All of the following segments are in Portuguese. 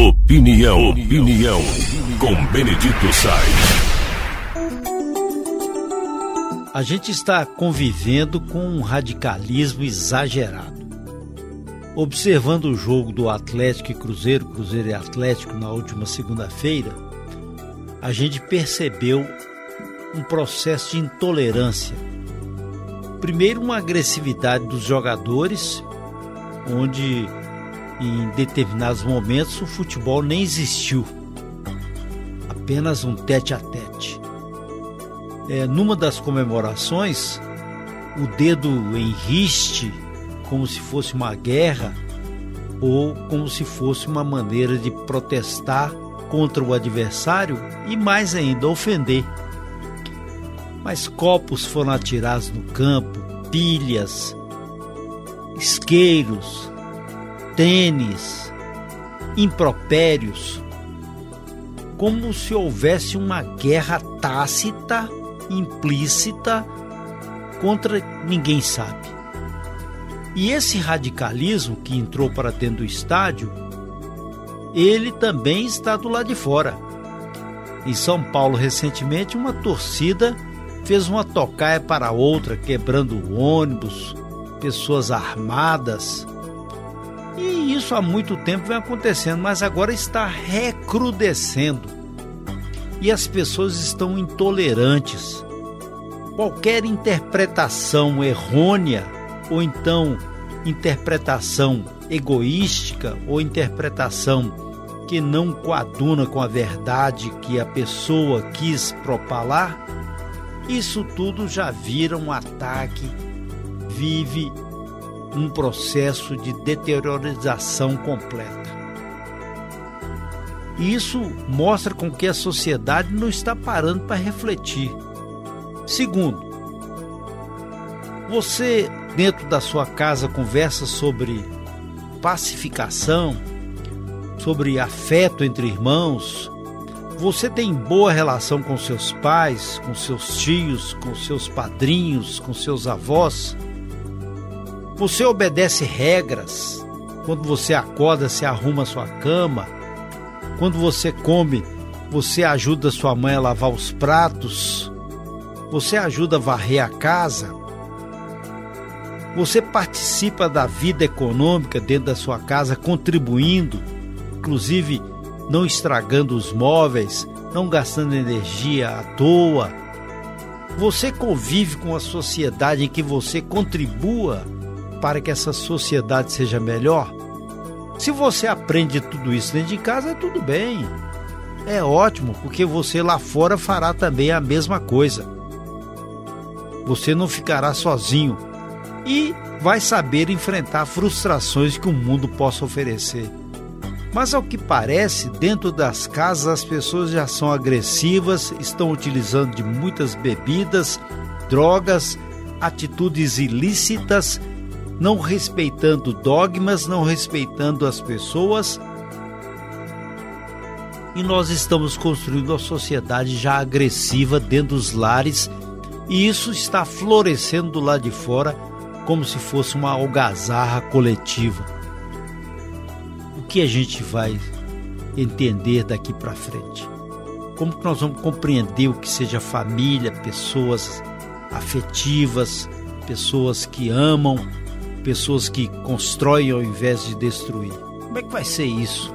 Opinião, opinião, com Benedito Sainz. A gente está convivendo com um radicalismo exagerado. Observando o jogo do Atlético e Cruzeiro, Cruzeiro e Atlético na última segunda-feira, a gente percebeu um processo de intolerância. Primeiro, uma agressividade dos jogadores, onde em determinados momentos o futebol nem existiu, apenas um tete a tete. É, numa das comemorações, o dedo em riste, como se fosse uma guerra ou como se fosse uma maneira de protestar contra o adversário e mais ainda ofender. Mas copos foram atirados no campo, pilhas, isqueiros, tênis, impropérios, como se houvesse uma guerra tácita, implícita, contra ninguém sabe. E esse radicalismo que entrou para dentro do estádio, ele também está do lado de fora. Em São Paulo, recentemente, uma torcida fez uma tocaia para outra, quebrando ônibus, pessoas armadas. Isso há muito tempo vem acontecendo, mas agora está recrudescendo. E as pessoas estão intolerantes. Qualquer interpretação errônea ou então interpretação egoística ou interpretação que não coaduna com a verdade que a pessoa quis propalar, isso tudo já vira um ataque, vive um processo de deteriorização completa. Isso mostra com que a sociedade não está parando para refletir. Segundo, você dentro da sua casa conversa sobre pacificação, sobre afeto entre irmãos, você tem boa relação com seus pais, com seus tios, com seus padrinhos, com seus avós? Você obedece regras. Quando você acorda, você arruma sua cama. Quando você come, você ajuda sua mãe a lavar os pratos. Você ajuda a varrer a casa. Você participa da vida econômica dentro da sua casa, contribuindo, inclusive não estragando os móveis, não gastando energia à toa. Você convive com a sociedade em que você contribua para que essa sociedade seja melhor? Se você aprende tudo isso dentro de casa, tudo bem. É ótimo, porque você lá fora fará também a mesma coisa. Você não ficará sozinho e vai saber enfrentar frustrações que o mundo possa oferecer. Mas ao que parece, dentro das casas as pessoas já são agressivas, estão utilizando de muitas bebidas, drogas, atitudes ilícitas não respeitando dogmas, não respeitando as pessoas. E nós estamos construindo uma sociedade já agressiva dentro dos lares, e isso está florescendo do lado de fora como se fosse uma algazarra coletiva. O que a gente vai entender daqui para frente? Como que nós vamos compreender o que seja família, pessoas afetivas, pessoas que amam, pessoas que constroem ao invés de destruir. Como é que vai ser isso?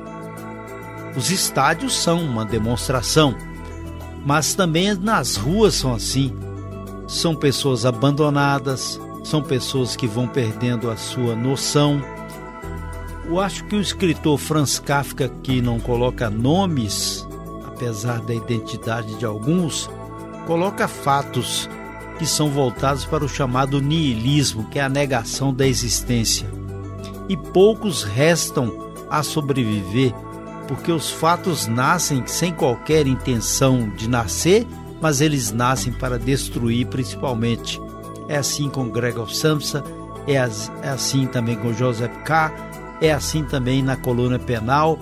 Os estádios são uma demonstração, mas também nas ruas são assim. São pessoas abandonadas, são pessoas que vão perdendo a sua noção. Eu acho que o escritor Franz Kafka, que não coloca nomes, apesar da identidade de alguns, coloca fatos que são voltados para o chamado niilismo, que é a negação da existência. E poucos restam a sobreviver, porque os fatos nascem sem qualquer intenção de nascer, mas eles nascem para destruir principalmente. É assim com Gregor Samsa, é, é assim também com Joseph K., é assim também na coluna penal.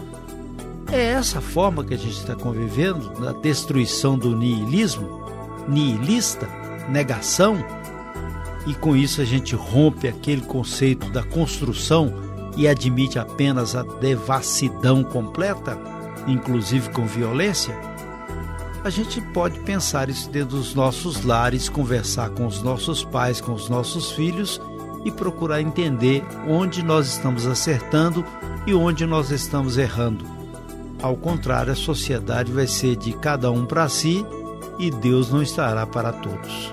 É essa forma que a gente está convivendo, na destruição do niilismo, nihilista, negação, e com isso a gente rompe aquele conceito da construção e admite apenas a devassidão completa, inclusive com violência? A gente pode pensar isso dentro dos nossos lares, conversar com os nossos pais, com os nossos filhos e procurar entender onde nós estamos acertando e onde nós estamos errando. Ao contrário, a sociedade vai ser de cada um para si e Deus não estará para todos.